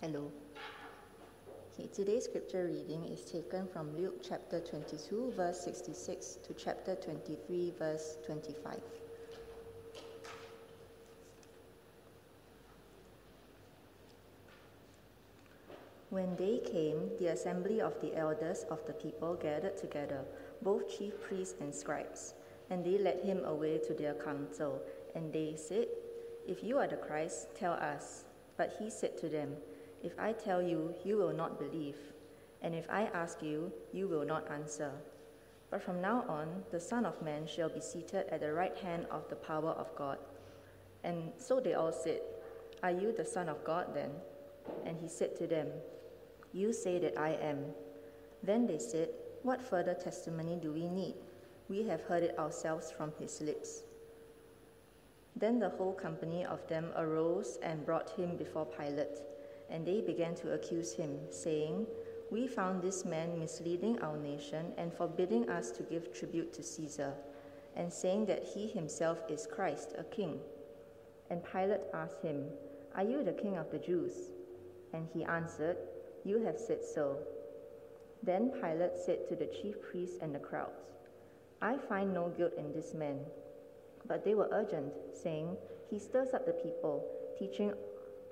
Hello. Okay, today's scripture reading is taken from Luke chapter 22, verse 66 to chapter 23, verse 25. When day came, the assembly of the elders of the people gathered together, both chief priests and scribes, and they led him away to their council. And they said, If you are the Christ, tell us. But he said to them, If I tell you, you will not believe, and if I ask you, you will not answer. But from now on, the Son of Man shall be seated at the right hand of the power of God. And so they all said, Are you the Son of God then? And he said to them, you say that I am. Then they said, What further testimony do we need? We have heard it ourselves from his lips. Then the whole company of them arose and brought him before Pilate, and they began to accuse him, saying, We found this man misleading our nation and forbidding us to give tribute to Caesar, and saying that he himself is Christ, a king. And Pilate asked him, Are you the king of the Jews? And he answered, you have said so. Then Pilate said to the chief priests and the crowds, I find no guilt in this man. But they were urgent, saying, He stirs up the people, teaching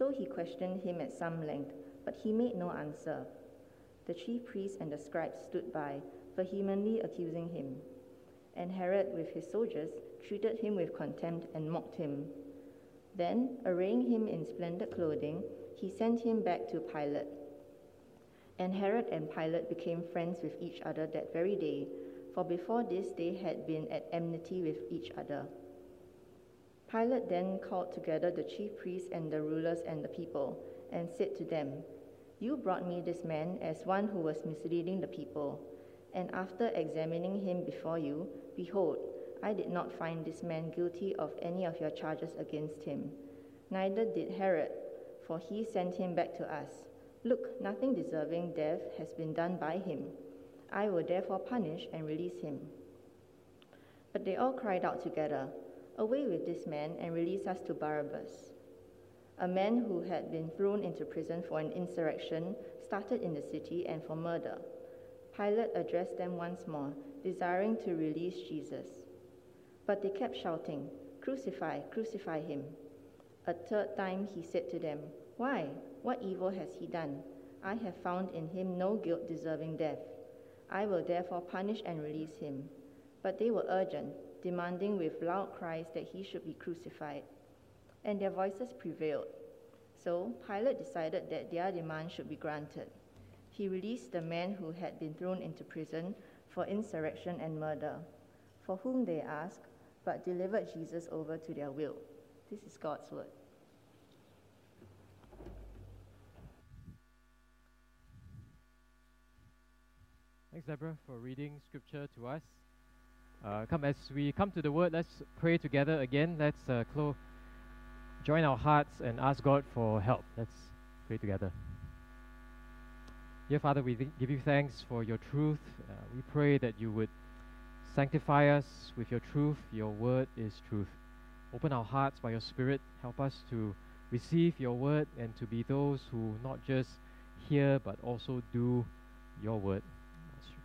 So he questioned him at some length, but he made no answer. The chief priests and the scribes stood by, vehemently accusing him. And Herod, with his soldiers, treated him with contempt and mocked him. Then, arraying him in splendid clothing, he sent him back to Pilate. And Herod and Pilate became friends with each other that very day, for before this they had been at enmity with each other. Pilate then called together the chief priests and the rulers and the people, and said to them, You brought me this man as one who was misleading the people. And after examining him before you, behold, I did not find this man guilty of any of your charges against him. Neither did Herod, for he sent him back to us. Look, nothing deserving death has been done by him. I will therefore punish and release him. But they all cried out together, Away with this man and release us to Barabbas. A man who had been thrown into prison for an insurrection started in the city and for murder. Pilate addressed them once more, desiring to release Jesus. But they kept shouting, Crucify, crucify him. A third time he said to them, Why? What evil has he done? I have found in him no guilt deserving death. I will therefore punish and release him. But they were urgent, demanding with loud cries that he should be crucified. And their voices prevailed. So Pilate decided that their demand should be granted. He released the man who had been thrown into prison for insurrection and murder, for whom they asked, but delivered Jesus over to their will. This is God's word. Thanks, Deborah, for reading scripture to us. Uh, come as we come to the word, let's pray together again. Let's uh, close, join our hearts and ask God for help. Let's pray together. Dear Father, we th- give you thanks for your truth. Uh, we pray that you would sanctify us with your truth. Your word is truth. Open our hearts by your Spirit. Help us to receive your word and to be those who not just hear but also do your word.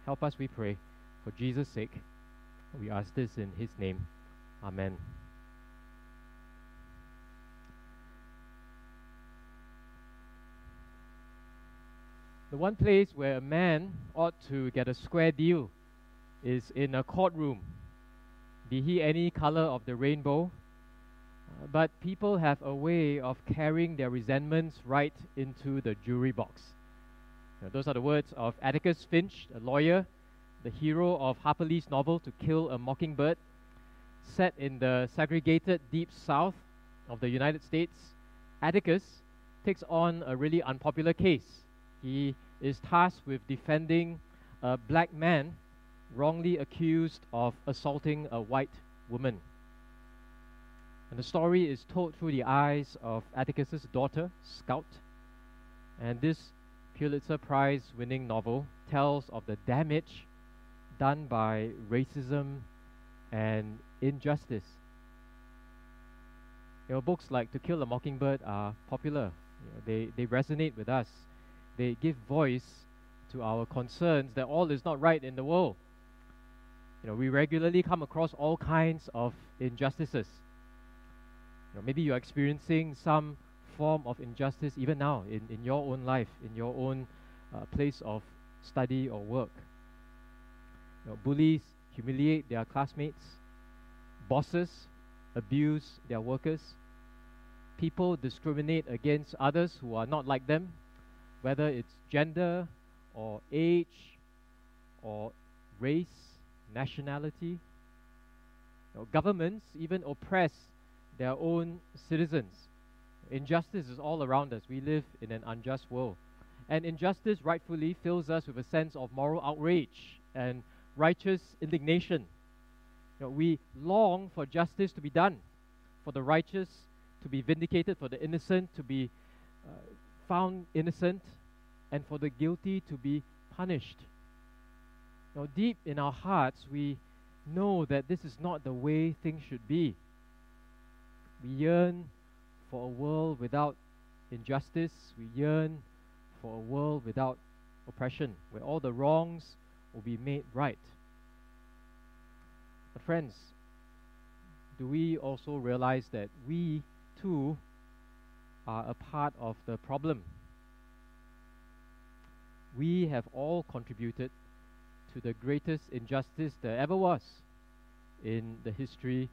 Help us, we pray, for Jesus' sake. We ask this in his name. Amen. The one place where a man ought to get a square deal is in a courtroom, be he any color of the rainbow. Uh, but people have a way of carrying their resentments right into the jury box. Now, those are the words of Atticus Finch, a lawyer, the hero of Harper Lee's novel To Kill a Mockingbird. Set in the segregated deep south of the United States, Atticus takes on a really unpopular case. He is tasked with defending a black man wrongly accused of assaulting a white woman. And the story is told through the eyes of Atticus's daughter, Scout. And this Pulitzer Prize winning novel tells of the damage done by racism and injustice. You know, books like To Kill a Mockingbird are popular. You know, they, they resonate with us. They give voice to our concerns that all is not right in the world. You know, we regularly come across all kinds of injustices. You know, maybe you're experiencing some form of injustice even now in, in your own life, in your own uh, place of study or work. You know, bullies humiliate their classmates, bosses abuse their workers, people discriminate against others who are not like them, whether it's gender or age or race, nationality. You know, governments even oppress their own citizens. Injustice is all around us. We live in an unjust world. And injustice rightfully fills us with a sense of moral outrage and righteous indignation. You know, we long for justice to be done, for the righteous to be vindicated, for the innocent to be uh, found innocent, and for the guilty to be punished. Now, deep in our hearts, we know that this is not the way things should be. We yearn for a world without injustice. We yearn for a world without oppression, where all the wrongs will be made right. But, friends, do we also realize that we too are a part of the problem? We have all contributed to the greatest injustice there ever was in the history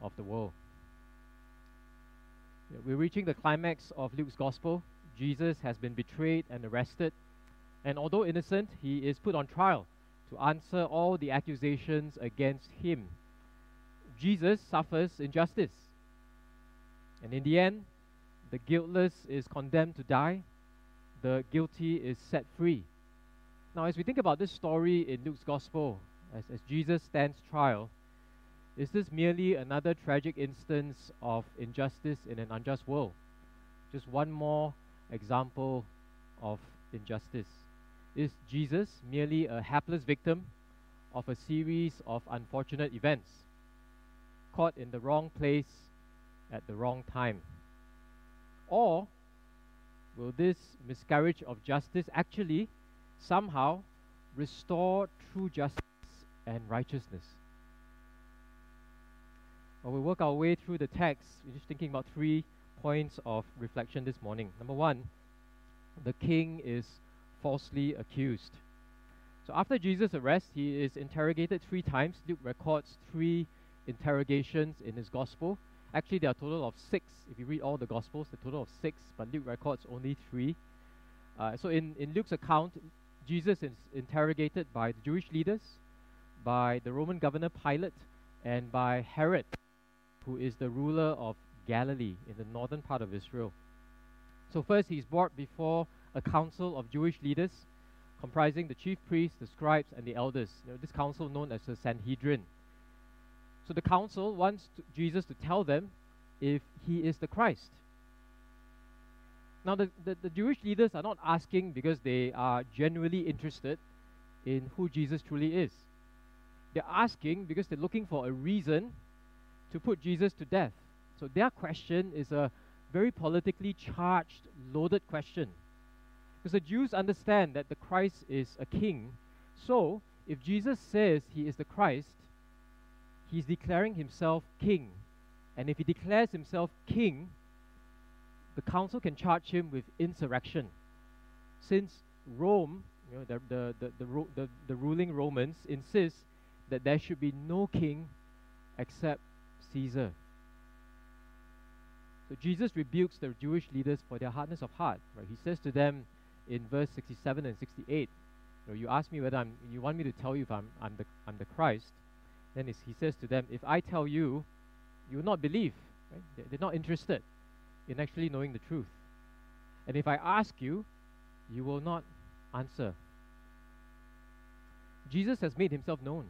of the world. We're reaching the climax of Luke's gospel. Jesus has been betrayed and arrested, and although innocent, he is put on trial to answer all the accusations against him. Jesus suffers injustice. And in the end, the guiltless is condemned to die, the guilty is set free. Now, as we think about this story in Luke's Gospel, as, as Jesus stands trial, is this merely another tragic instance of injustice in an unjust world? Just one more example of injustice. Is Jesus merely a hapless victim of a series of unfortunate events, caught in the wrong place at the wrong time? Or will this miscarriage of justice actually somehow restore true justice and righteousness? While we work our way through the text, we're just thinking about three points of reflection this morning. Number one, the king is falsely accused. So after Jesus' arrest, he is interrogated three times. Luke records three interrogations in his gospel. Actually, there are a total of six. If you read all the gospels, a total of six, but Luke records only three. Uh, so in, in Luke's account, Jesus is interrogated by the Jewish leaders, by the Roman governor Pilate, and by Herod, who is the ruler of Galilee in the northern part of Israel. So first, he's brought before a council of Jewish leaders comprising the chief priests, the scribes, and the elders. You know, this council known as the Sanhedrin. So the council wants to, Jesus to tell them if he is the Christ. Now, the, the, the Jewish leaders are not asking because they are genuinely interested in who Jesus truly is. They're asking because they're looking for a reason to put Jesus to death. So their question is a very politically charged, loaded question. Because the Jews understand that the Christ is a king. So, if Jesus says he is the Christ, he's declaring himself king. And if he declares himself king, the council can charge him with insurrection. Since Rome, you know, the, the, the, the, the, the ruling Romans insist that there should be no king except Caesar. So Jesus rebukes the Jewish leaders for their hardness of heart. Right? He says to them, in verse 67 and 68. You, know, you ask me whether I'm, you want me to tell you if I'm, I'm, the, I'm the Christ. Then he says to them, if I tell you, you will not believe. Right? They're not interested in actually knowing the truth. And if I ask you, you will not answer. Jesus has made himself known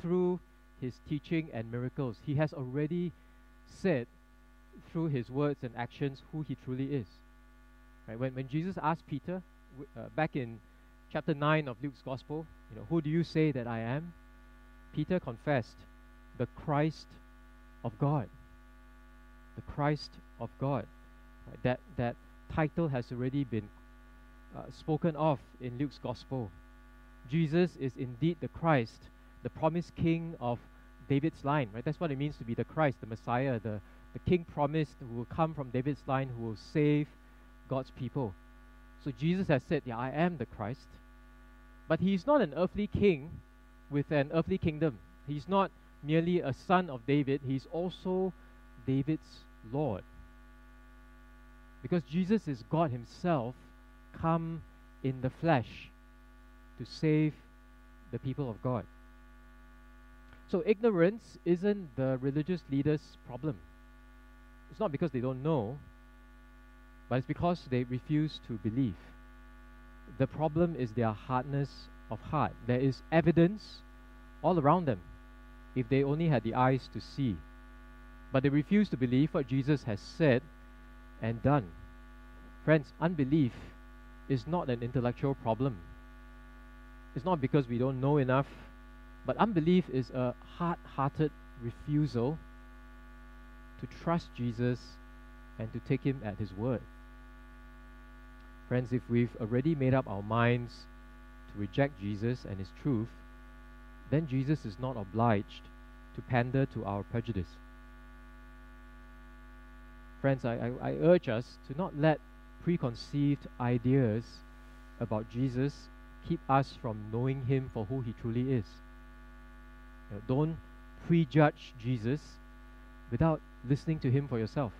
through his teaching and miracles. He has already said through his words and actions who he truly is. Right? When, when Jesus asked Peter uh, back in chapter 9 of Luke's Gospel, you know, who do you say that I am? Peter confessed, the Christ of God. The Christ of God. Right? That, that title has already been uh, spoken of in Luke's Gospel. Jesus is indeed the Christ, the promised King of David's line. Right? That's what it means to be the Christ, the Messiah, the, the King promised who will come from David's line, who will save God's people. So Jesus has said, Yeah, I am the Christ. But he's not an earthly king with an earthly kingdom. He's not merely a son of David, he's also David's Lord. Because Jesus is God Himself come in the flesh to save the people of God. So ignorance isn't the religious leaders' problem. It's not because they don't know, but it's because they refuse to believe. The problem is their hardness of heart. There is evidence all around them if they only had the eyes to see. But they refuse to believe what Jesus has said and done. Friends, unbelief is not an intellectual problem. It's not because we don't know enough, but unbelief is a hard hearted refusal to trust Jesus and to take him at his word. Friends, if we've already made up our minds to reject Jesus and his truth, then Jesus is not obliged to pander to our prejudice. Friends, I, I, I urge us to not let preconceived ideas about Jesus keep us from knowing him for who he truly is. You know, don't prejudge Jesus without listening to him for yourself,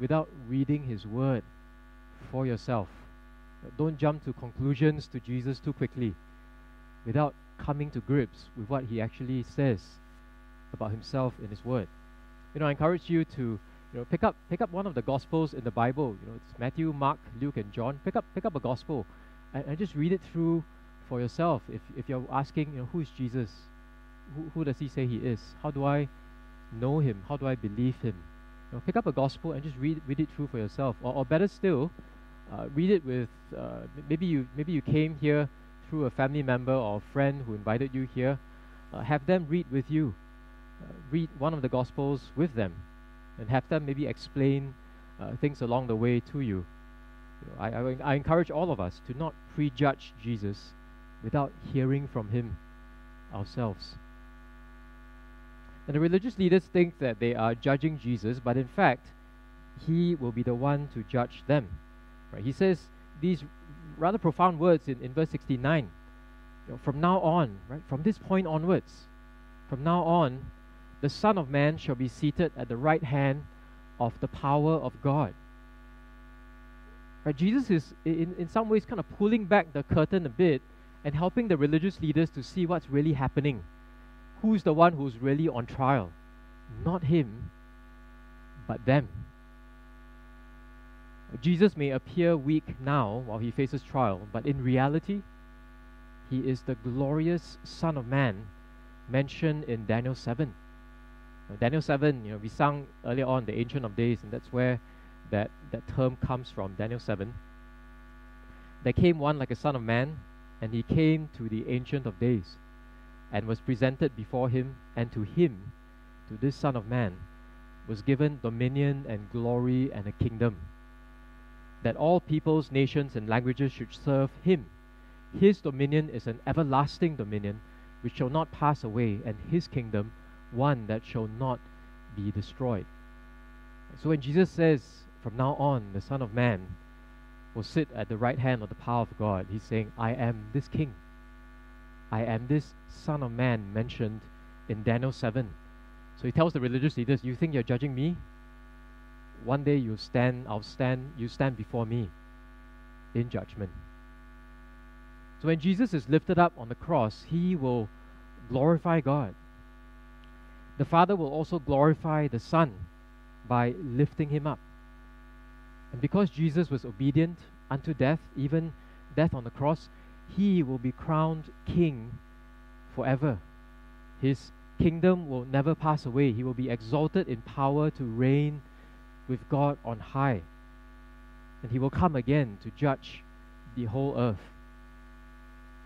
without reading his word for yourself. Don't jump to conclusions to Jesus too quickly without coming to grips with what he actually says about himself in his word. You know, I encourage you to you know, pick up pick up one of the gospels in the Bible. You know, it's Matthew, Mark, Luke, and John. Pick up pick up a gospel, and, and just read it through for yourself. If if you're asking, you know, who is Jesus? Who, who does he say he is? How do I know him? How do I believe him? You know, pick up a gospel and just read read it through for yourself. Or, or better still, uh, read it with uh, maybe you maybe you came here through a family member or friend who invited you here. Uh, have them read with you. Uh, read one of the gospels with them and have them maybe explain uh, things along the way to you. you know, I, I, I encourage all of us to not prejudge Jesus without hearing from him ourselves. And the religious leaders think that they are judging Jesus, but in fact, he will be the one to judge them. Right? He says these rather profound words in, in verse 69. You know, from now on, right, from this point onwards, from now on, the Son of Man shall be seated at the right hand of the power of God. Right, Jesus is, in, in some ways, kind of pulling back the curtain a bit and helping the religious leaders to see what's really happening. Who's the one who's really on trial? Not him, but them. Jesus may appear weak now while he faces trial, but in reality, he is the glorious Son of Man mentioned in Daniel 7. Daniel 7, you know, we sung earlier on the Ancient of Days, and that's where that, that term comes from, Daniel 7. There came one like a son of man, and he came to the Ancient of Days, and was presented before him, and to him, to this Son of Man, was given dominion and glory and a kingdom, that all peoples, nations, and languages should serve him. His dominion is an everlasting dominion which shall not pass away, and his kingdom one that shall not be destroyed. So when Jesus says, from now on, the Son of Man will sit at the right hand of the power of God, he's saying, I am this king. I am this Son of Man mentioned in Daniel 7. So he tells the religious leaders, You think you're judging me? One day you'll stand, I'll stand, you stand before me in judgment. So when Jesus is lifted up on the cross, he will glorify God the Father will also glorify the Son by lifting him up. And because Jesus was obedient unto death, even death on the cross, he will be crowned king forever. His kingdom will never pass away. He will be exalted in power to reign with God on high. And he will come again to judge the whole earth.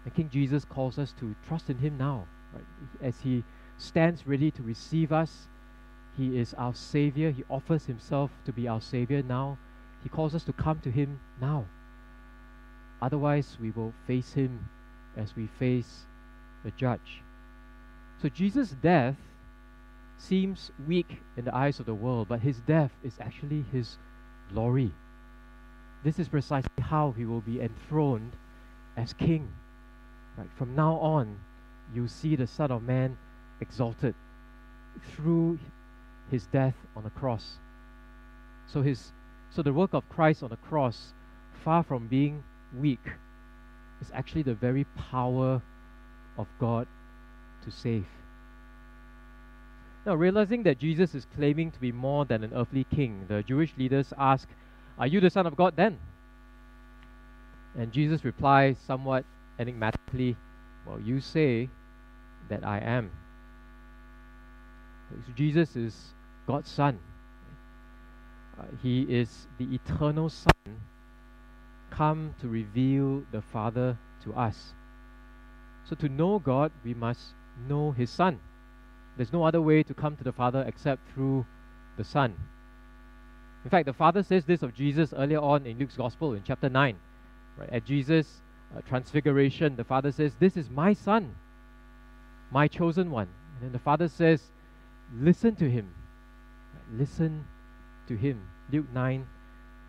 And King Jesus calls us to trust in him now. Right? As he stands ready to receive us, he is our Savior. He offers himself to be our Savior now. He calls us to come to him now. Otherwise, we will face him as we face the judge. So Jesus' death seems weak in the eyes of the world, but his death is actually his glory. This is precisely how he will be enthroned as king. Right? From now on, you see the Son of Man exalted through his death on the cross. So his so the work of Christ on the cross, far from being weak, is actually the very power of God to save. Now, realizing that Jesus is claiming to be more than an earthly king, the Jewish leaders ask, Are you the Son of God then? And Jesus replies somewhat enigmatically, Well, you say that I am. So Jesus is God's Son. Uh, he is the eternal Son come to reveal the Father to us. So, to know God, we must know His Son. There's no other way to come to the Father except through the Son. In fact, the Father says this of Jesus earlier on in Luke's Gospel in chapter 9. Right? At Jesus' uh, transfiguration, the Father says, This is my Son, my chosen one. And then the Father says, Listen to him. Listen to him. Luke 9,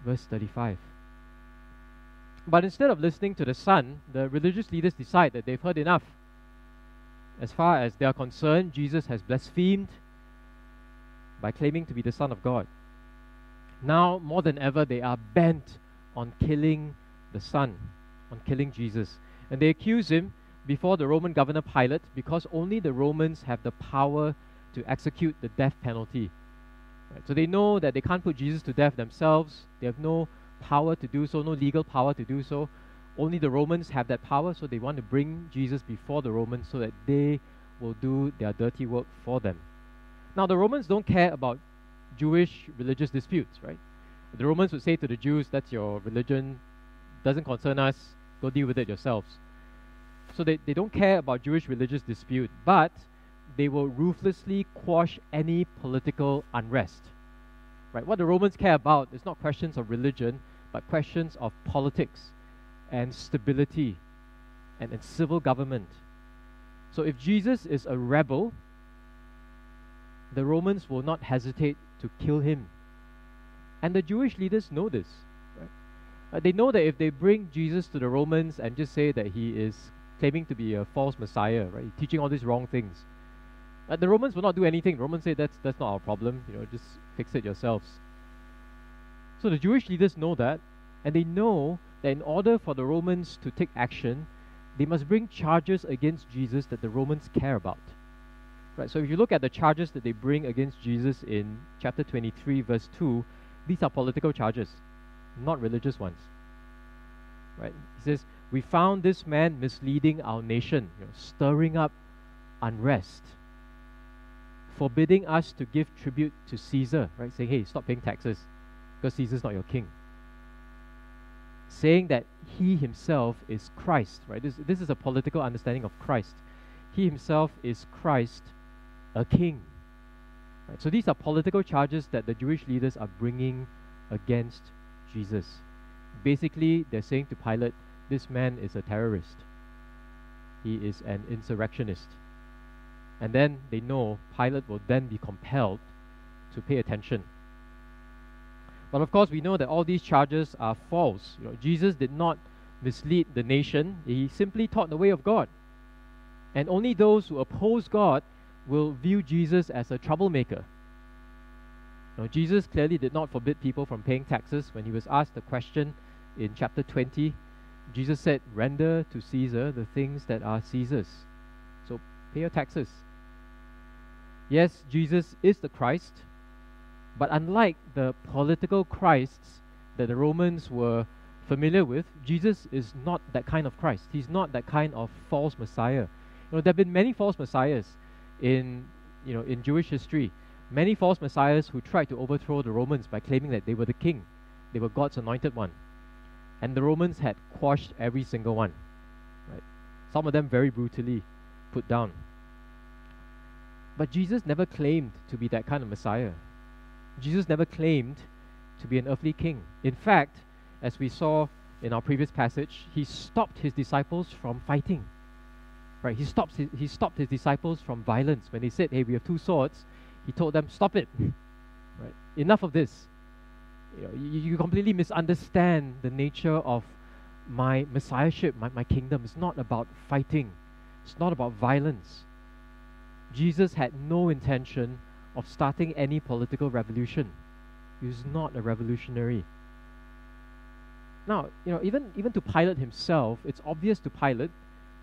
verse 35. But instead of listening to the Son, the religious leaders decide that they've heard enough. As far as they are concerned, Jesus has blasphemed by claiming to be the Son of God. Now, more than ever, they are bent on killing the Son, on killing Jesus. And they accuse him before the Roman governor Pilate because only the Romans have the power to execute the death penalty. Right? So they know that they can't put Jesus to death themselves, they have no power to do so, no legal power to do so. Only the Romans have that power, so they want to bring Jesus before the Romans so that they will do their dirty work for them. Now, the Romans don't care about Jewish religious disputes, right? The Romans would say to the Jews, That's your religion, doesn't concern us, go deal with it yourselves. So they, they don't care about Jewish religious dispute, but they will ruthlessly quash any political unrest. Right? What the Romans care about is not questions of religion, but questions of politics and stability and, and civil government. So if Jesus is a rebel, the Romans will not hesitate to kill him. And the Jewish leaders know this. Uh, they know that if they bring Jesus to the Romans and just say that he is claiming to be a false Messiah, right, teaching all these wrong things, uh, the Romans will not do anything. The Romans say that's that's not our problem. You know, just fix it yourselves. So the Jewish leaders know that, and they know that in order for the Romans to take action, they must bring charges against Jesus that the Romans care about. Right, so if you look at the charges that they bring against Jesus in chapter 23, verse 2, these are political charges, not religious ones. Right? He says, We found this man misleading our nation, you know, stirring up unrest, forbidding us to give tribute to Caesar, right? Saying, hey, stop paying taxes because Caesar's not your king saying that he himself is Christ, right? This, this is a political understanding of Christ. He himself is Christ, a king. Right? So these are political charges that the Jewish leaders are bringing against Jesus. Basically, they're saying to Pilate, this man is a terrorist. He is an insurrectionist. And then they know Pilate will then be compelled to pay attention but of course, we know that all these charges are false. You know, Jesus did not mislead the nation, he simply taught the way of God. And only those who oppose God will view Jesus as a troublemaker. Now, Jesus clearly did not forbid people from paying taxes. When he was asked the question in chapter 20, Jesus said, Render to Caesar the things that are Caesar's. So pay your taxes. Yes, Jesus is the Christ, but unlike the political Christs that the Romans were familiar with, Jesus is not that kind of Christ. He's not that kind of false Messiah. You know, there have been many false messiahs in you know in Jewish history. Many false messiahs who tried to overthrow the Romans by claiming that they were the king, they were God's anointed one, and the Romans had quashed every single one. Right? Some of them very brutally put down. But Jesus never claimed to be that kind of Messiah. Jesus never claimed to be an earthly king. In fact, as we saw in our previous passage, he stopped his disciples from fighting. Right? He stopped his, he stopped his disciples from violence. When they said, "Hey, we have two swords," he told them, "Stop it! right? Enough of this. You, know, you, you completely misunderstand the nature of my messiahship, my, my kingdom. It's not about fighting. It's not about violence. Jesus had no intention of starting any political revolution. He was not a revolutionary. Now, you know, even, even to Pilate himself, it's obvious to Pilate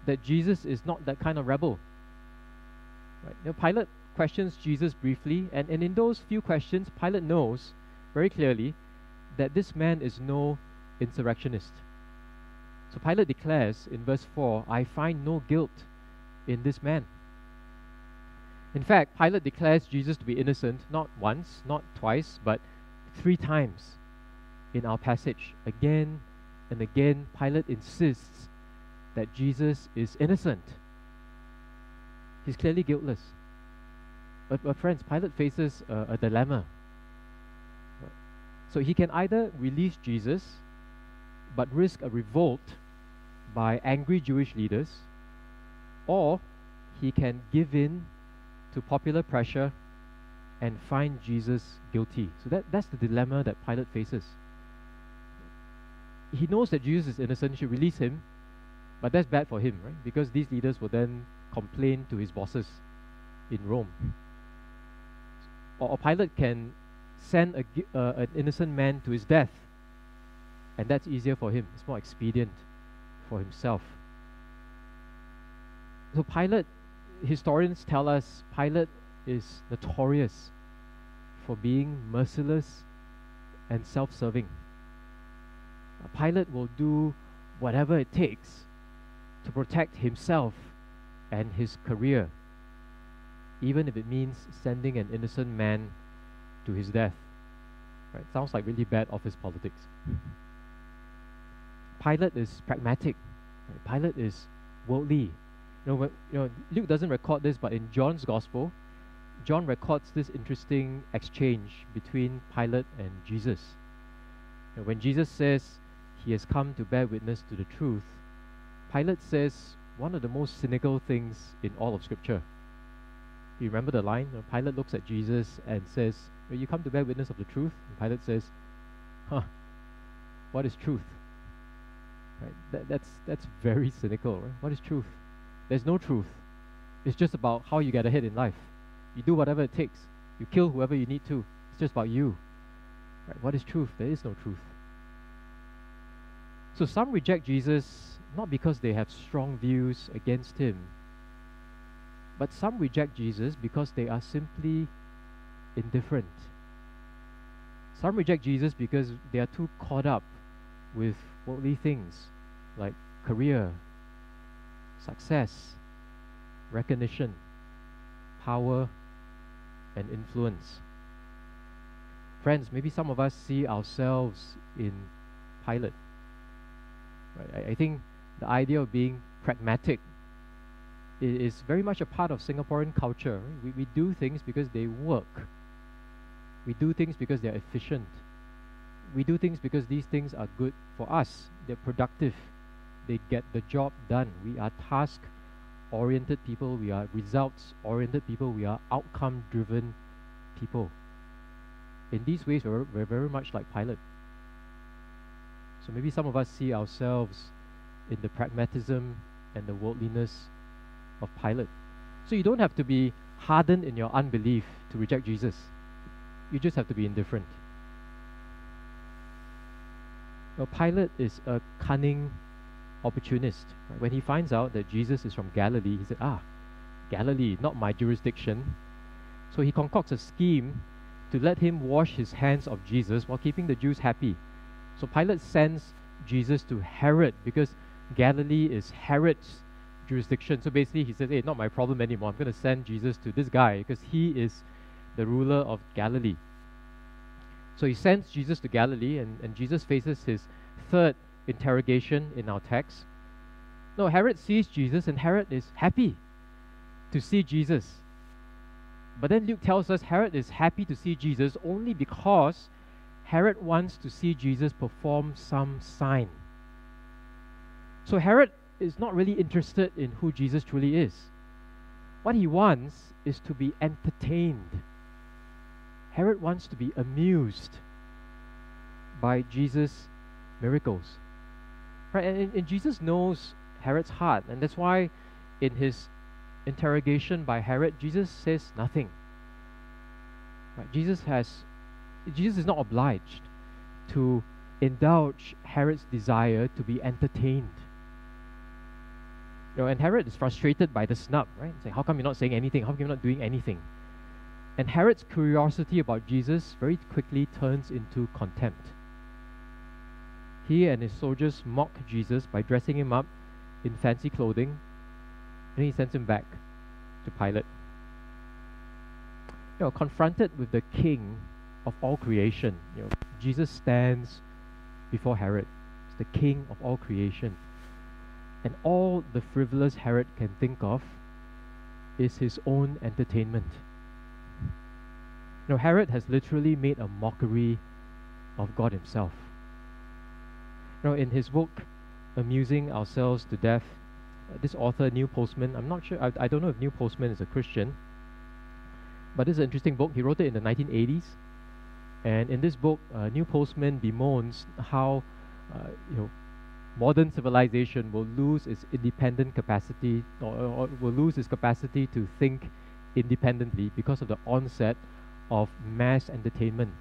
that Jesus is not that kind of rebel. Right? You know, Pilate questions Jesus briefly, and, and in those few questions, Pilate knows very clearly that this man is no insurrectionist. So Pilate declares in verse 4 I find no guilt in this man. In fact, Pilate declares Jesus to be innocent not once, not twice, but three times in our passage. Again and again, Pilate insists that Jesus is innocent. He's clearly guiltless. But, but friends, Pilate faces a, a dilemma. So he can either release Jesus, but risk a revolt by angry Jewish leaders, or he can give in to popular pressure and find Jesus guilty. So that, that's the dilemma that Pilate faces. He knows that Jesus is innocent, should release him, but that's bad for him, right? Because these leaders will then complain to his bosses in Rome. Or, or Pilate can send a, uh, an innocent man to his death, and that's easier for him. It's more expedient for himself. So Pilate historians tell us Pilate is notorious for being merciless and self serving. Pilate will do whatever it takes to protect himself and his career, even if it means sending an innocent man to his death. Right? Sounds like really bad office politics. Pilate is pragmatic. Pilate is worldly. You know, when, you know, Luke doesn't record this, but in John's Gospel, John records this interesting exchange between Pilate and Jesus. Know, when Jesus says he has come to bear witness to the truth, Pilate says one of the most cynical things in all of Scripture. You remember the line? You know, Pilate looks at Jesus and says, You come to bear witness of the truth? And Pilate says, Huh, what is truth? Right? That, that's, that's very cynical, right? What is truth? There's no truth. It's just about how you get ahead in life. You do whatever it takes. You kill whoever you need to. It's just about you. Right? What is truth? There is no truth. So some reject Jesus not because they have strong views against him, but some reject Jesus because they are simply indifferent. Some reject Jesus because they are too caught up with worldly things like career, success, recognition, power, and influence. Friends, maybe some of us see ourselves in Pilate. Right? I, I think the idea of being pragmatic is, is very much a part of Singaporean culture. We, we do things because they work. We do things because they're efficient. We do things because these things are good for us. They're productive they get the job done. We are task oriented people, we are results oriented people, we are outcome driven people. In these ways, we're, we're very much like Pilate. So maybe some of us see ourselves in the pragmatism and the worldliness of Pilate. So you don't have to be hardened in your unbelief to reject Jesus. You just have to be indifferent. Well, Pilate is a cunning opportunist. When he finds out that Jesus is from Galilee, he said, Ah, Galilee, not my jurisdiction. So he concocts a scheme to let him wash his hands of Jesus while keeping the Jews happy So Pilate sends Jesus to Herod because Galilee is Herod's jurisdiction. So basically, he says, Hey, not my problem anymore. I'm going to send Jesus to this guy because he is the ruler of Galilee. So he sends Jesus to Galilee, and, and Jesus faces his third interrogation in our text. No, Herod sees Jesus, and Herod is happy to see Jesus. But then Luke tells us Herod is happy to see Jesus only because Herod wants to see Jesus perform some sign. So Herod is not really interested in who Jesus truly is. What he wants is to be entertained. Herod wants to be amused by Jesus' miracles. Right? And, and Jesus knows Herod's heart, and that's why in his interrogation by Herod, Jesus says nothing. Right? Jesus has Jesus is not obliged to indulge Herod's desire to be entertained. You know, and Herod is frustrated by the snub, right? Say, how come you're not saying anything? How come you're not doing anything? And Herod's curiosity about Jesus very quickly turns into contempt. He and his soldiers mock Jesus by dressing him up in fancy clothing, and he sends him back to Pilate. You know, confronted with the king of all creation, you know, Jesus stands before Herod. He's the king of all creation. And all the frivolous Herod can think of is his own entertainment. You know, Herod has literally made a mockery of God himself. Know, in his book, Amusing Ourselves to Death, uh, this author, Neil Postman, I'm not sure, I, I don't know if Neil Postman is a Christian, but this is an interesting book. He wrote it in the 1980s. And in this book, uh, Neil Postman bemoans how, uh, you know, modern civilization will lose its independent capacity or, or, will lose its capacity to think independently because of the onset of mass entertainment,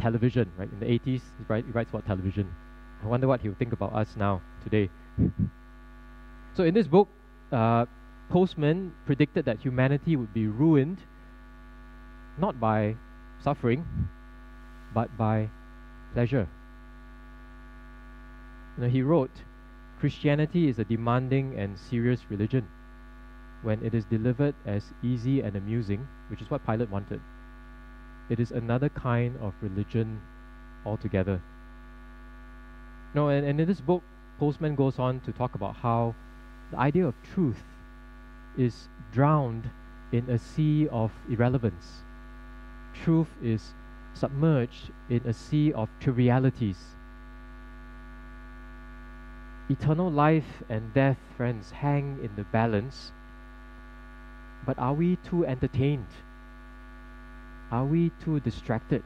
television, right? In the 80s, he, write, he writes about television. I wonder what he'll think about us now, today. so in this book, uh, Postman predicted that humanity would be ruined not by suffering, but by pleasure. You know, he wrote, Christianity is a demanding and serious religion. When it is delivered as easy and amusing, which is what Pilate wanted, it is another kind of religion altogether. No, and, and in this book, Postman goes on to talk about how the idea of truth is drowned in a sea of irrelevance. Truth is submerged in a sea of trivialities. Eternal life and death, friends, hang in the balance. But are we too entertained? Are we too distracted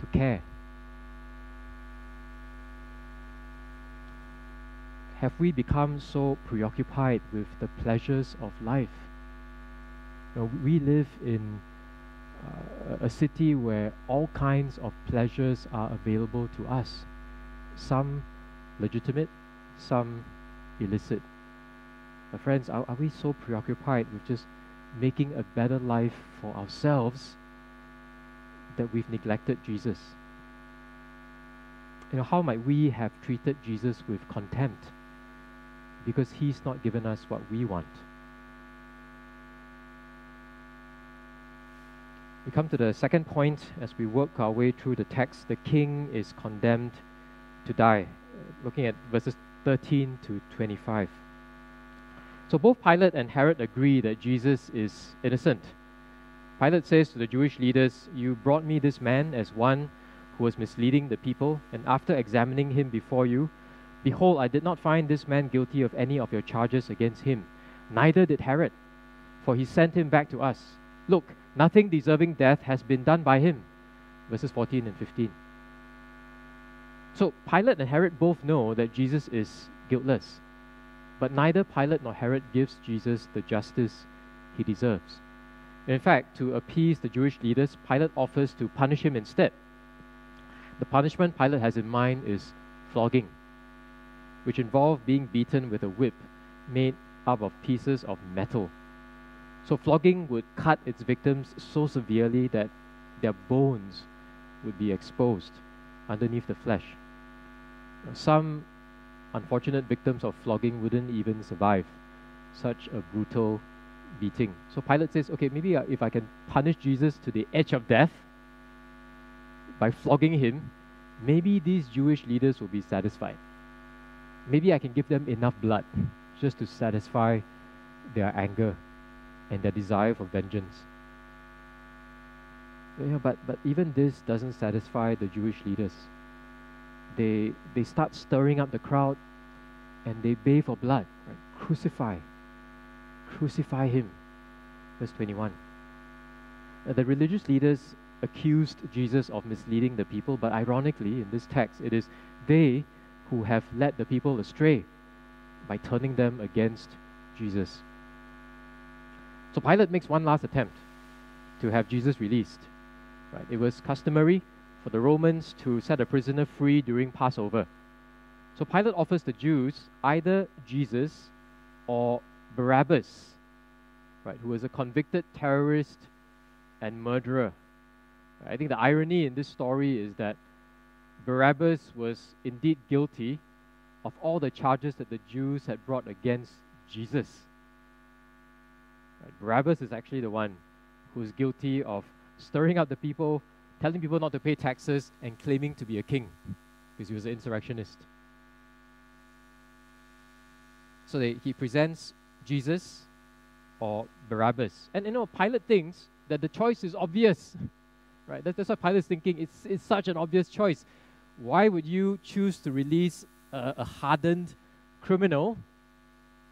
to care? Have we become so preoccupied with the pleasures of life? You know, we live in uh, a city where all kinds of pleasures are available to us. Some legitimate, some illicit. But friends, are, are we so preoccupied with just making a better life for ourselves that we've neglected Jesus? You know, how might we have treated Jesus with contempt because he's not given us what we want? We come to the second point as we work our way through the text. The king is condemned to die. Uh, looking at verses 13 to 25. So both Pilate and Herod agree that Jesus is innocent. Pilate says to the Jewish leaders, You brought me this man as one who was misleading the people, and after examining him before you, behold, I did not find this man guilty of any of your charges against him. Neither did Herod, for he sent him back to us. Look, Nothing deserving death has been done by him. Verses 14 and 15. So Pilate and Herod both know that Jesus is guiltless. But neither Pilate nor Herod gives Jesus the justice he deserves. In fact, to appease the Jewish leaders, Pilate offers to punish him instead. The punishment Pilate has in mind is flogging, which involved being beaten with a whip made up of pieces of metal so flogging would cut its victims so severely that their bones would be exposed. underneath the flesh. Some unfortunate victims of flogging wouldn't even survive such a brutal beating. So Pilate says, okay, maybe uh, if I can punish Jesus to the edge of death by flogging him, maybe these Jewish leaders will be satisfied. Maybe I can give them enough blood just to satisfy their anger and their desire for vengeance. But, but even this doesn't satisfy the Jewish leaders. They, they start stirring up the crowd and they bay for blood. Right? Crucify. Crucify him. Verse 21. Uh, the religious leaders accused Jesus of misleading the people, but ironically, in this text, it is they who have led the people astray by turning them against Jesus. So Pilate makes one last attempt to have Jesus released. Right? It was customary for the Romans to set a prisoner free during Passover. So Pilate offers the Jews either Jesus or Barabbas, right, who was a convicted terrorist and murderer. I think the irony in this story is that Barabbas was indeed guilty of all the charges that the Jews had brought against Jesus. Barabbas is actually the one who's guilty of stirring up the people, telling people not to pay taxes, and claiming to be a king because he was an insurrectionist. So they, he presents Jesus or Barabbas. And you know, Pilate thinks that the choice is obvious. Right? That, that's what Pilate's thinking. It's, it's such an obvious choice. Why would you choose to release a, a hardened criminal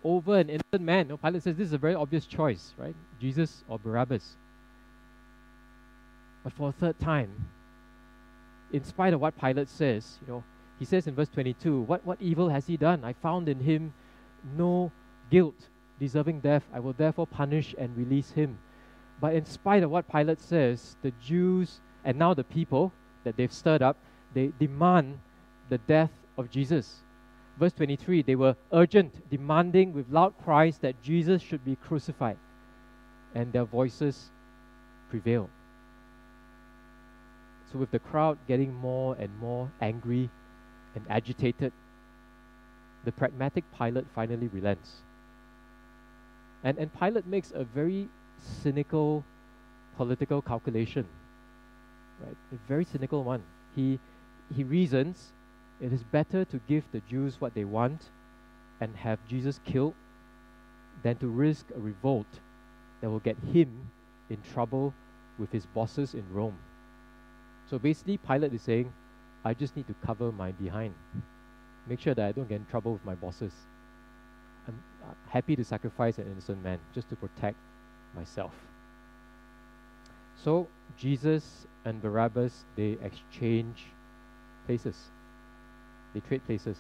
over an innocent man? No, Pilate says this is a very obvious choice, right? Jesus or Barabbas. But for a third time, in spite of what Pilate says, you know, he says in verse 22, what, what evil has he done? I found in him no guilt deserving death. I will therefore punish and release him. But in spite of what Pilate says, the Jews and now the people that they've stirred up, they demand the death of Jesus. Verse 23 they were urgent, demanding with loud cries that Jesus should be crucified. And their voices prevailed. So, with the crowd getting more and more angry and agitated, the pragmatic Pilate finally relents. And, and Pilate makes a very cynical political calculation. Right? A very cynical one. He he reasons it is better to give the Jews what they want and have Jesus killed than to risk a revolt that will get him in trouble with his bosses in Rome. So basically, Pilate is saying, I just need to cover my behind. Make sure that I don't get in trouble with my bosses. I'm happy to sacrifice an innocent man just to protect myself. So Jesus and Barabbas they exchange places. They trade places.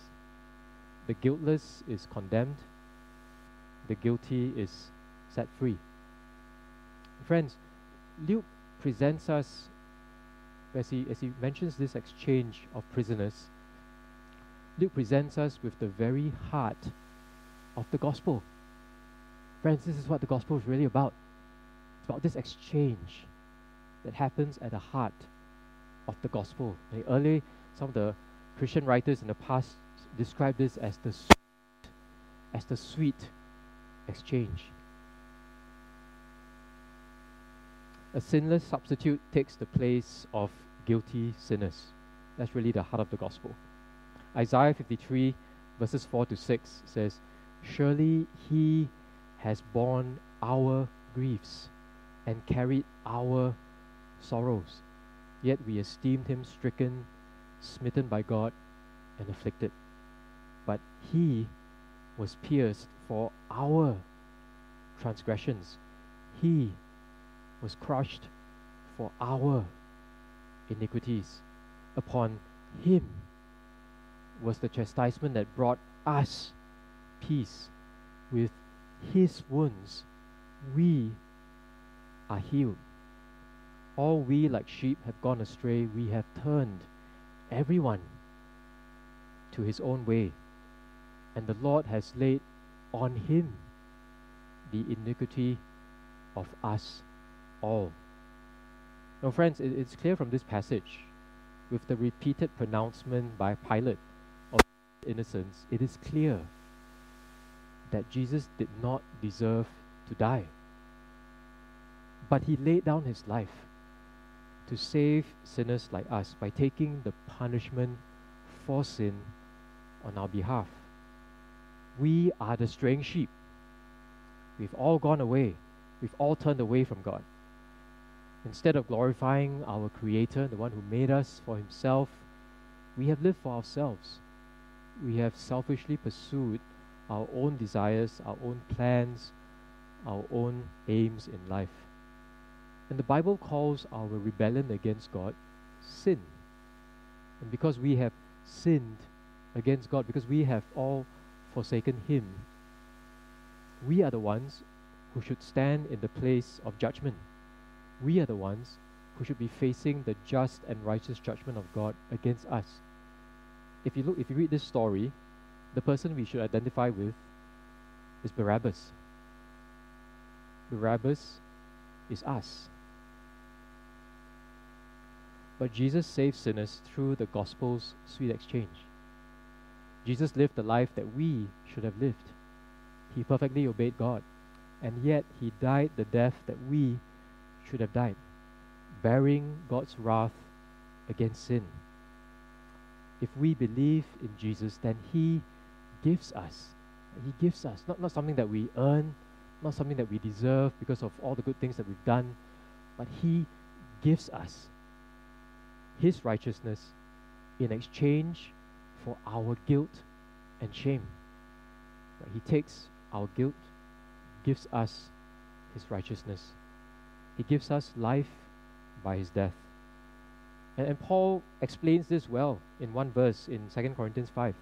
The guiltless is condemned. The guilty is set free. Friends, Luke presents us as he as he mentions this exchange of prisoners. Luke presents us with the very heart of the gospel. Friends, this is what the gospel is really about. It's about this exchange that happens at the heart of the gospel. Like early, some of the Christian writers in the past described this as the sweet, as the sweet exchange. A sinless substitute takes the place of guilty sinners. That's really the heart of the gospel. Isaiah 53, verses 4 to 6 says, Surely he has borne our griefs and carried our sorrows. Yet we esteemed him stricken, smitten by God, and afflicted. But he was pierced for our transgressions, he was crushed for our iniquities. Upon him was the chastisement that brought us peace. With his wounds, we are healed. All we, like sheep, have gone astray. We have turned everyone to his own way. And the Lord has laid on him the iniquity of us all. Now, friends, it, it's clear from this passage with the repeated pronouncement by Pilate of innocence, it is clear that Jesus did not deserve to die. But he laid down his life to save sinners like us by taking the punishment for sin on our behalf. We are the straying sheep. We've all gone away. We've all turned away from God. Instead of glorifying our Creator, the one who made us for Himself, we have lived for ourselves. We have selfishly pursued our own desires, our own plans, our own aims in life. And the Bible calls our rebellion against God sin. And because we have sinned against God, because we have all forsaken Him, we are the ones who should stand in the place of judgment. We are the ones who should be facing the just and righteous judgment of God against us. If you look, if you read this story, the person we should identify with is Barabbas. Barabbas is us. But Jesus saves sinners through the gospel's sweet exchange. Jesus lived the life that we should have lived. He perfectly obeyed God, and yet he died the death that we should have died, bearing God's wrath against sin. If we believe in Jesus, then he gives us. He gives us, not, not something that we earn, not something that we deserve because of all the good things that we've done, but he gives us his righteousness in exchange for our guilt and shame. He takes our guilt, gives us his righteousness. He gives us life by his death. And, and Paul explains this well in one verse in 2 Corinthians 5.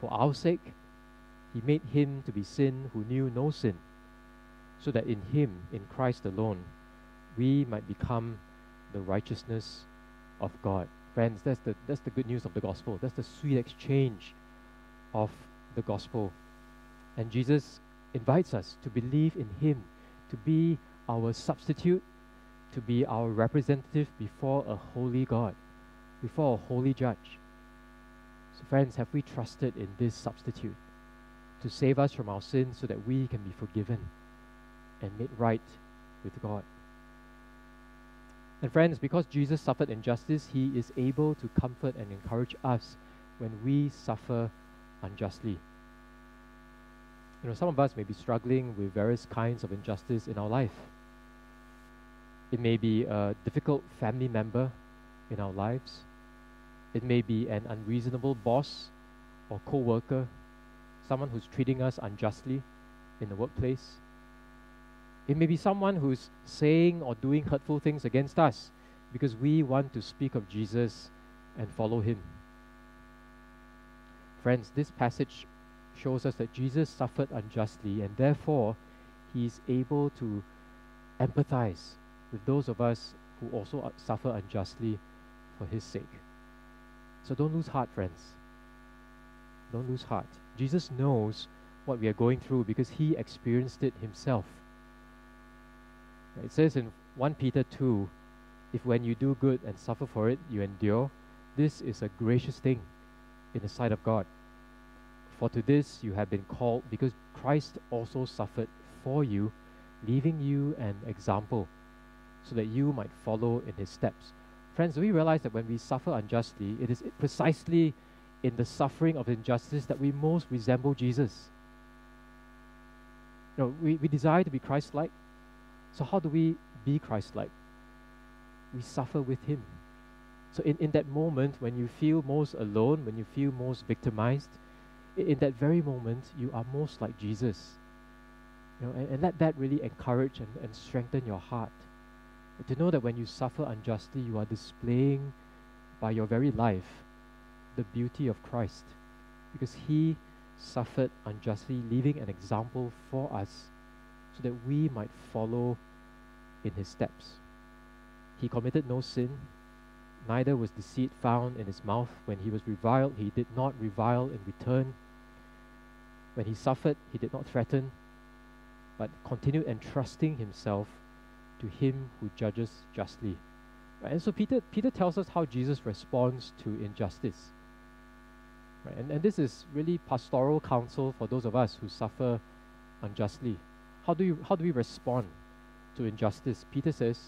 For our sake, he made him to be sin who knew no sin, so that in him, in Christ alone, we might become the righteousness of God. Friends, that's the, that's the good news of the gospel. That's the sweet exchange of the gospel. And Jesus invites us to believe in Him, to be our substitute, to be our representative before a holy God, before a holy judge. So, friends, have we trusted in this substitute to save us from our sins so that we can be forgiven and made right with God? And friends, because Jesus suffered injustice, he is able to comfort and encourage us when we suffer unjustly. You know, some of us may be struggling with various kinds of injustice in our life. It may be a difficult family member in our lives. It may be an unreasonable boss or co worker, someone who's treating us unjustly in the workplace. It may be someone who's saying or doing hurtful things against us because we want to speak of Jesus and follow him. Friends, this passage shows us that Jesus suffered unjustly and therefore he is able to empathize with those of us who also uh, suffer unjustly for his sake. So don't lose heart, friends. Don't lose heart. Jesus knows what we are going through because he experienced it himself. It says in 1 Peter 2 if when you do good and suffer for it, you endure, this is a gracious thing in the sight of God. For to this you have been called, because Christ also suffered for you, leaving you an example, so that you might follow in his steps. Friends, do we realize that when we suffer unjustly, it is precisely in the suffering of injustice that we most resemble Jesus? You know, we, we desire to be Christ like, so, how do we be Christ like? We suffer with Him. So, in, in that moment when you feel most alone, when you feel most victimized, in, that very moment, you are most like Jesus. You know, and, and let that really encourage and, and strengthen your heart. to know that when you suffer unjustly, you are displaying by your very life the beauty of Christ. Because He suffered unjustly, leaving an example for us so that we might follow in his steps. He committed no sin, neither was deceit found in his mouth. When he was reviled, he did not revile in return. When he suffered, he did not threaten, but continued entrusting himself to him who judges justly. Right? And so Peter, Peter tells us how Jesus responds to injustice. Right? And, and this is really pastoral counsel for those of us who suffer unjustly. How do, you, how do we respond to injustice? Peter says,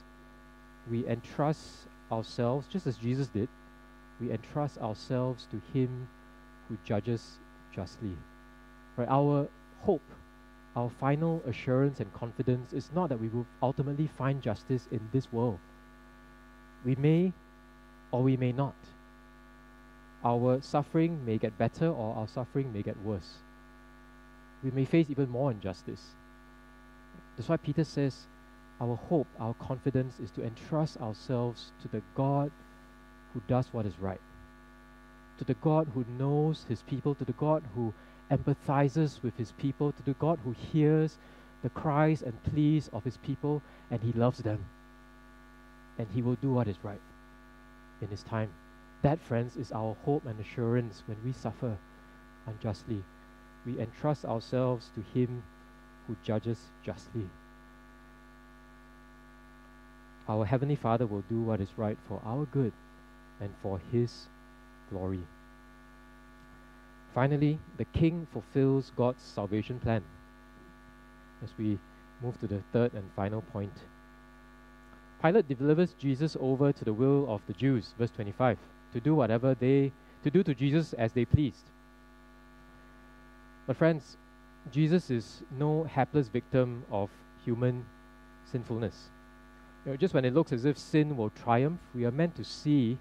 we entrust ourselves, just as Jesus did, we entrust ourselves to Him who judges justly. Right? Our hope, our final assurance and confidence is not that we will ultimately find justice in this world. We may or we may not. Our suffering may get better or our suffering may get worse. We may face even more injustice. That's why Peter says, our hope, our confidence is to entrust ourselves to the God who does what is right, to the God who knows his people, to the God who empathizes with his people, to the God who hears the cries and pleas of his people, and he loves them. And he will do what is right in his time. That, friends, is our hope and assurance when we suffer unjustly. We entrust ourselves to him who judges justly. Our Heavenly Father will do what is right for our good and for His glory. Finally, the King fulfills God's salvation plan. As we move to the third and final point, Pilate delivers Jesus over to the will of the Jews, verse 25, to do whatever they, to do to Jesus as they pleased. But, friends, Jesus is no hapless victim of human sinfulness. You know, just when it looks as if sin will triumph, we are meant to see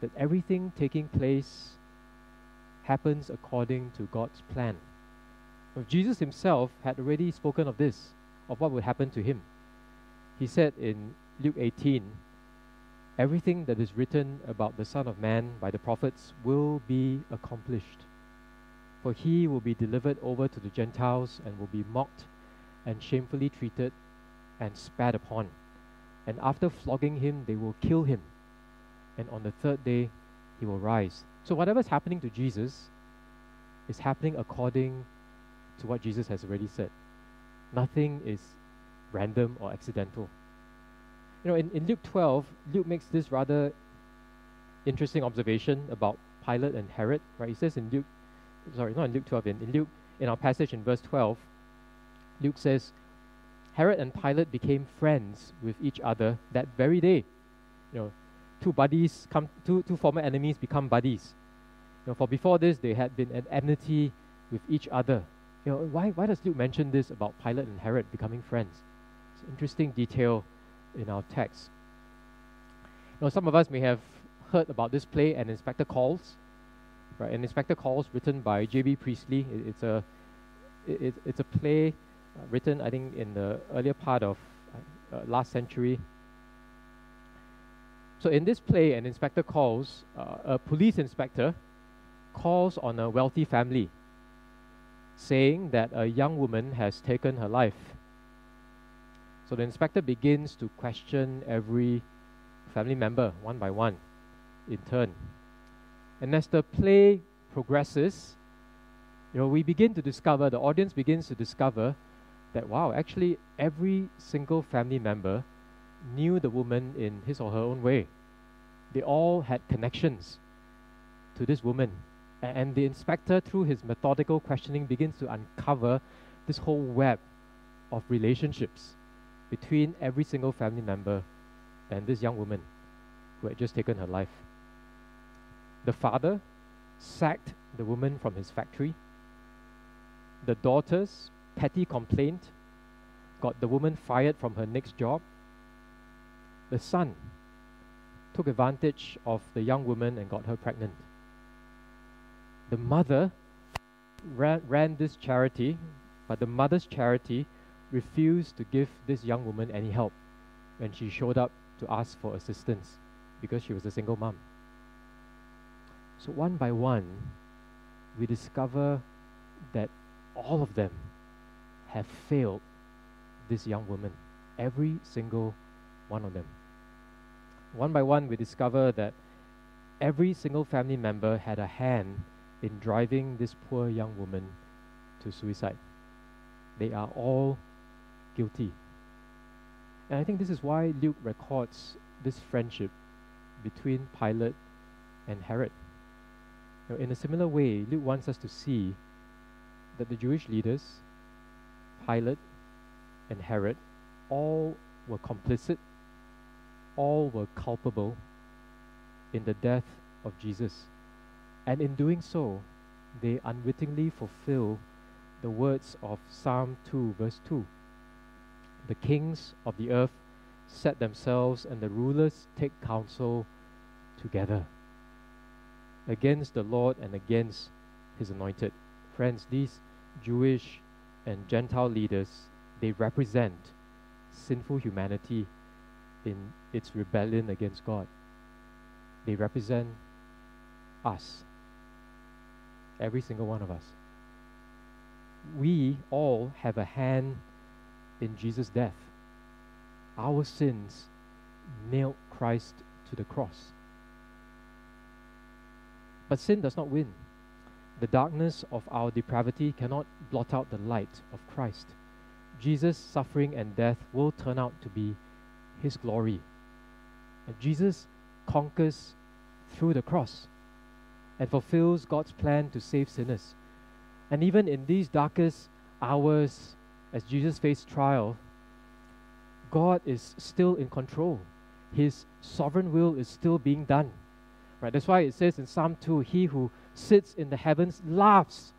that everything taking place happens according to God's plan. Now, Jesus himself had already spoken of this, of what would happen to him. He said in Luke 18, Everything that is written about the Son of Man by the prophets will be accomplished. For he will be delivered over to the Gentiles and will be mocked and shamefully treated and spat upon. And after flogging him, they will kill him and on the third day he will rise. So whatever's happening to Jesus is happening according to what Jesus has already said. Nothing is random or accidental. You know, in, in Luke 12, Luke makes this rather interesting observation about Pilate and Herod, right? He says in Luke, sorry, not in Luke 12, in, in Luke, in our passage in verse 12, Luke says, Herod and Pilate became friends with each other that very day. You know, two buddies come, two, two former enemies become buddies. You know, for before this, they had been at enmity with each other. You know, why, why does Luke mention this about Pilate and Herod becoming friends? It's an interesting detail in our text. You know, some of us may have heard about this play, An Inspector Calls. Right, An Inspector Calls, written by J.B. Priestley. It, it's a it, it's a play uh, written, I think, in the earlier part of uh, uh, last century so in this play, an inspector calls, uh, a police inspector calls on a wealthy family, saying that a young woman has taken her life. So the inspector begins to question every family member one by one in turn. And as the play progresses, you know, we begin to discover, the audience begins to discover that wow, actually every single family member knew the woman in his or her own way. They all had connections to this woman. And the inspector, through his methodical questioning, begins to uncover this whole web of relationships between every single family member and this young woman who had just taken her life. The father sacked the woman from his factory. The daughter's petty complaint got the woman fired from her next job the son took advantage of the young woman and got her pregnant. The mother ran, ran this charity, but the mother's charity refused to give this young woman any help when she showed up to ask for assistance because she was a single mom. So, one by one, we discover that all of them have failed this young woman. Every single one of them. One by one, we discover that every single family member had a hand in driving this poor young woman to suicide. They are all guilty. And I think this is why Luke records this friendship between Pilate and Herod. Now, in a similar way, Luke wants us to see that the Jewish leaders, Pilate and Herod, all were complicit, all were culpable in the death of Jesus. And in doing so, they unwittingly fulfill the words of Psalm 2, verse 2. The kings of the earth set themselves, and the rulers take counsel together against the Lord and against his anointed. Friends, these Jewish and Gentile leaders, they represent sinful humanity in its rebellion against God. They represent us, every single one of us. We all have a hand in Jesus' death. Our sins nailed Christ to the cross. But sin does not win. The darkness of our depravity cannot blot out the light of Christ. Jesus' suffering and death will turn out to be his glory. And Jesus conquers through the cross and fulfills God's plan to save sinners. And even in these darkest hours, as Jesus faced trial, God is still in control. His sovereign will is still being done. Right? That's why it says in Psalm 2 He who sits in the heavens laughs.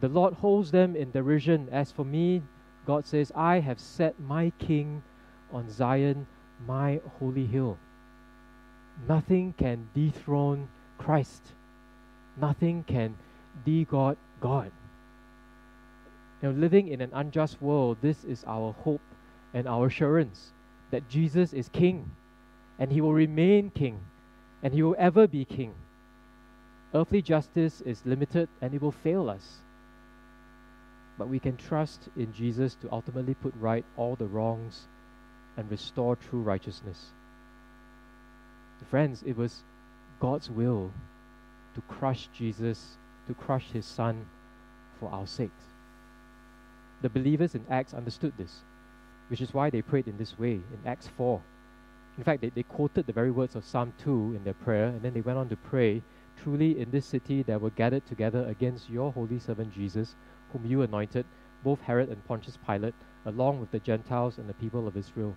The Lord holds them in derision. As for me, God says, I have set my king on Zion, my holy hill. Nothing can dethrone Christ. Nothing can de-God God. Know, living in an unjust world, this is our hope and our assurance that Jesus is King and He will remain King and He will ever be King. Earthly justice is limited and it will fail us. But we can trust in Jesus to ultimately put right all the wrongs and restore true righteousness. Friends, it was God's will to crush Jesus, to crush his son for our sakes. The believers in Acts understood this, which is why they prayed in this way in Acts 4. In fact, they, they quoted the very words of Psalm 2 in their prayer, and then they went on to pray Truly, in this city there were gathered together against your holy servant Jesus, whom you anointed, both Herod and Pontius Pilate, along with the Gentiles and the people of Israel.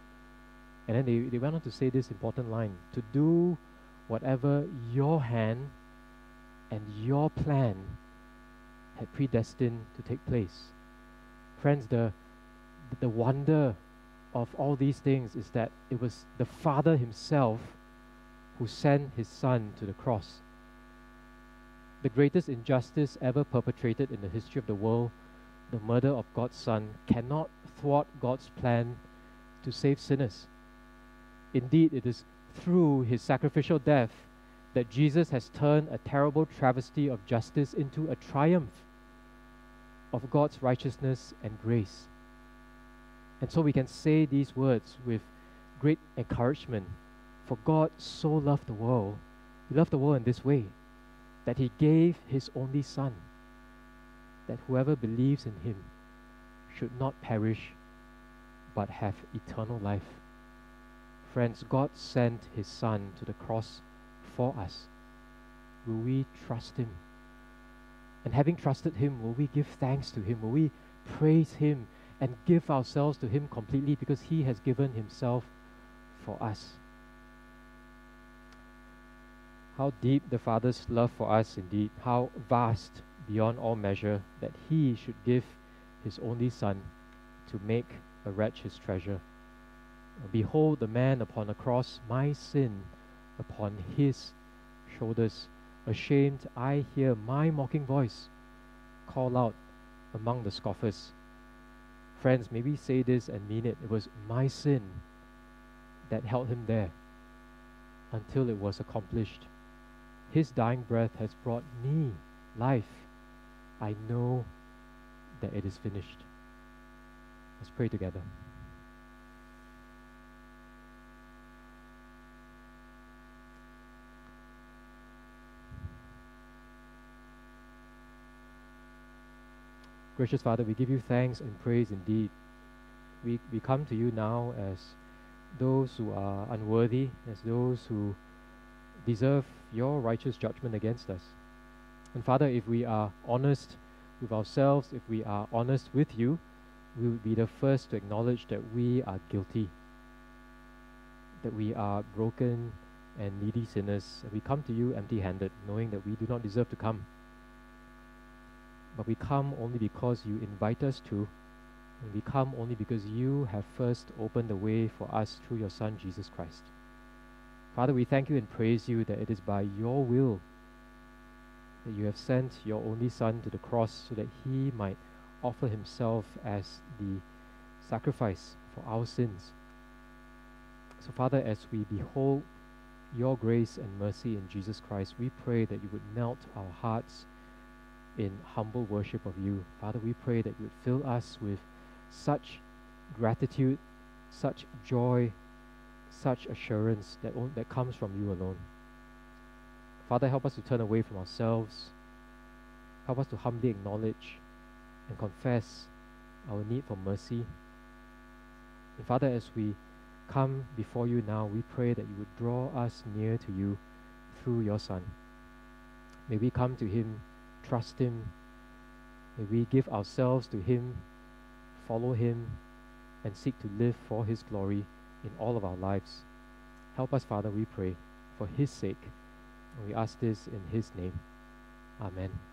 And then they, they went on to say this important line to do whatever your hand and your plan had predestined to take place. Friends, the, the wonder of all these things is that it was the Father Himself who sent His Son to the cross. The greatest injustice ever perpetrated in the history of the world, the murder of God's Son, cannot thwart God's plan to save sinners. Indeed, it is through His sacrificial death that Jesus has turned a terrible travesty of justice into a triumph of God's righteousness and grace. And so we can say these words with great encouragement. For God so loved the world, He loved the world in this way, that He gave His only Son, that whoever believes in Him should not perish, but have eternal life. Friends, God sent His Son to the cross for us. Will we trust Him? And having trusted Him, will we give thanks to Him? Will we praise Him and give ourselves to Him completely because He has given Himself for us? How deep the Father's love for us, indeed, how vast beyond all measure that He should give His only Son to make a wretch His treasure. Behold the man upon the cross, my sin upon His shoulders. Ashamed, I hear my mocking voice call out among the scoffers. Friends, maybe say this and mean it. It was my sin that held him there until it was accomplished. His dying breath has brought me life. I know that it is finished. Let's pray together. Gracious Father, we give you thanks and praise indeed. We, we come to you now as those who are unworthy, as those who deserve your righteous judgment against us. And Father, if we are honest with ourselves, if we are honest with you, we will be the first to acknowledge that we are guilty, that we are broken and needy sinners, and we come to you empty handed, knowing that we do not deserve to come. But we come only because you invite us to, and we come only because you have first opened the way for us through your Son, Jesus Christ. Father, we thank you and praise you that it is by your will that you have sent your only Son to the cross so that he might offer himself as the sacrifice for our sins. So, Father, as we behold your grace and mercy in Jesus Christ, we pray that you would melt our hearts in humble worship of you. Father, we pray that you would fill us with such gratitude, such joy, such assurance that, that comes from you alone. Father, help us to turn away from ourselves. Help us to humbly acknowledge and confess our need for mercy. And Father, as we come before you now, we pray that you would draw us near to you through your Son. May we come to him, trust him. May we give ourselves to him, follow him, and seek to live for his glory in all of our lives. Help us, Father, we pray, for his sake. And we ask this in his name. Amen.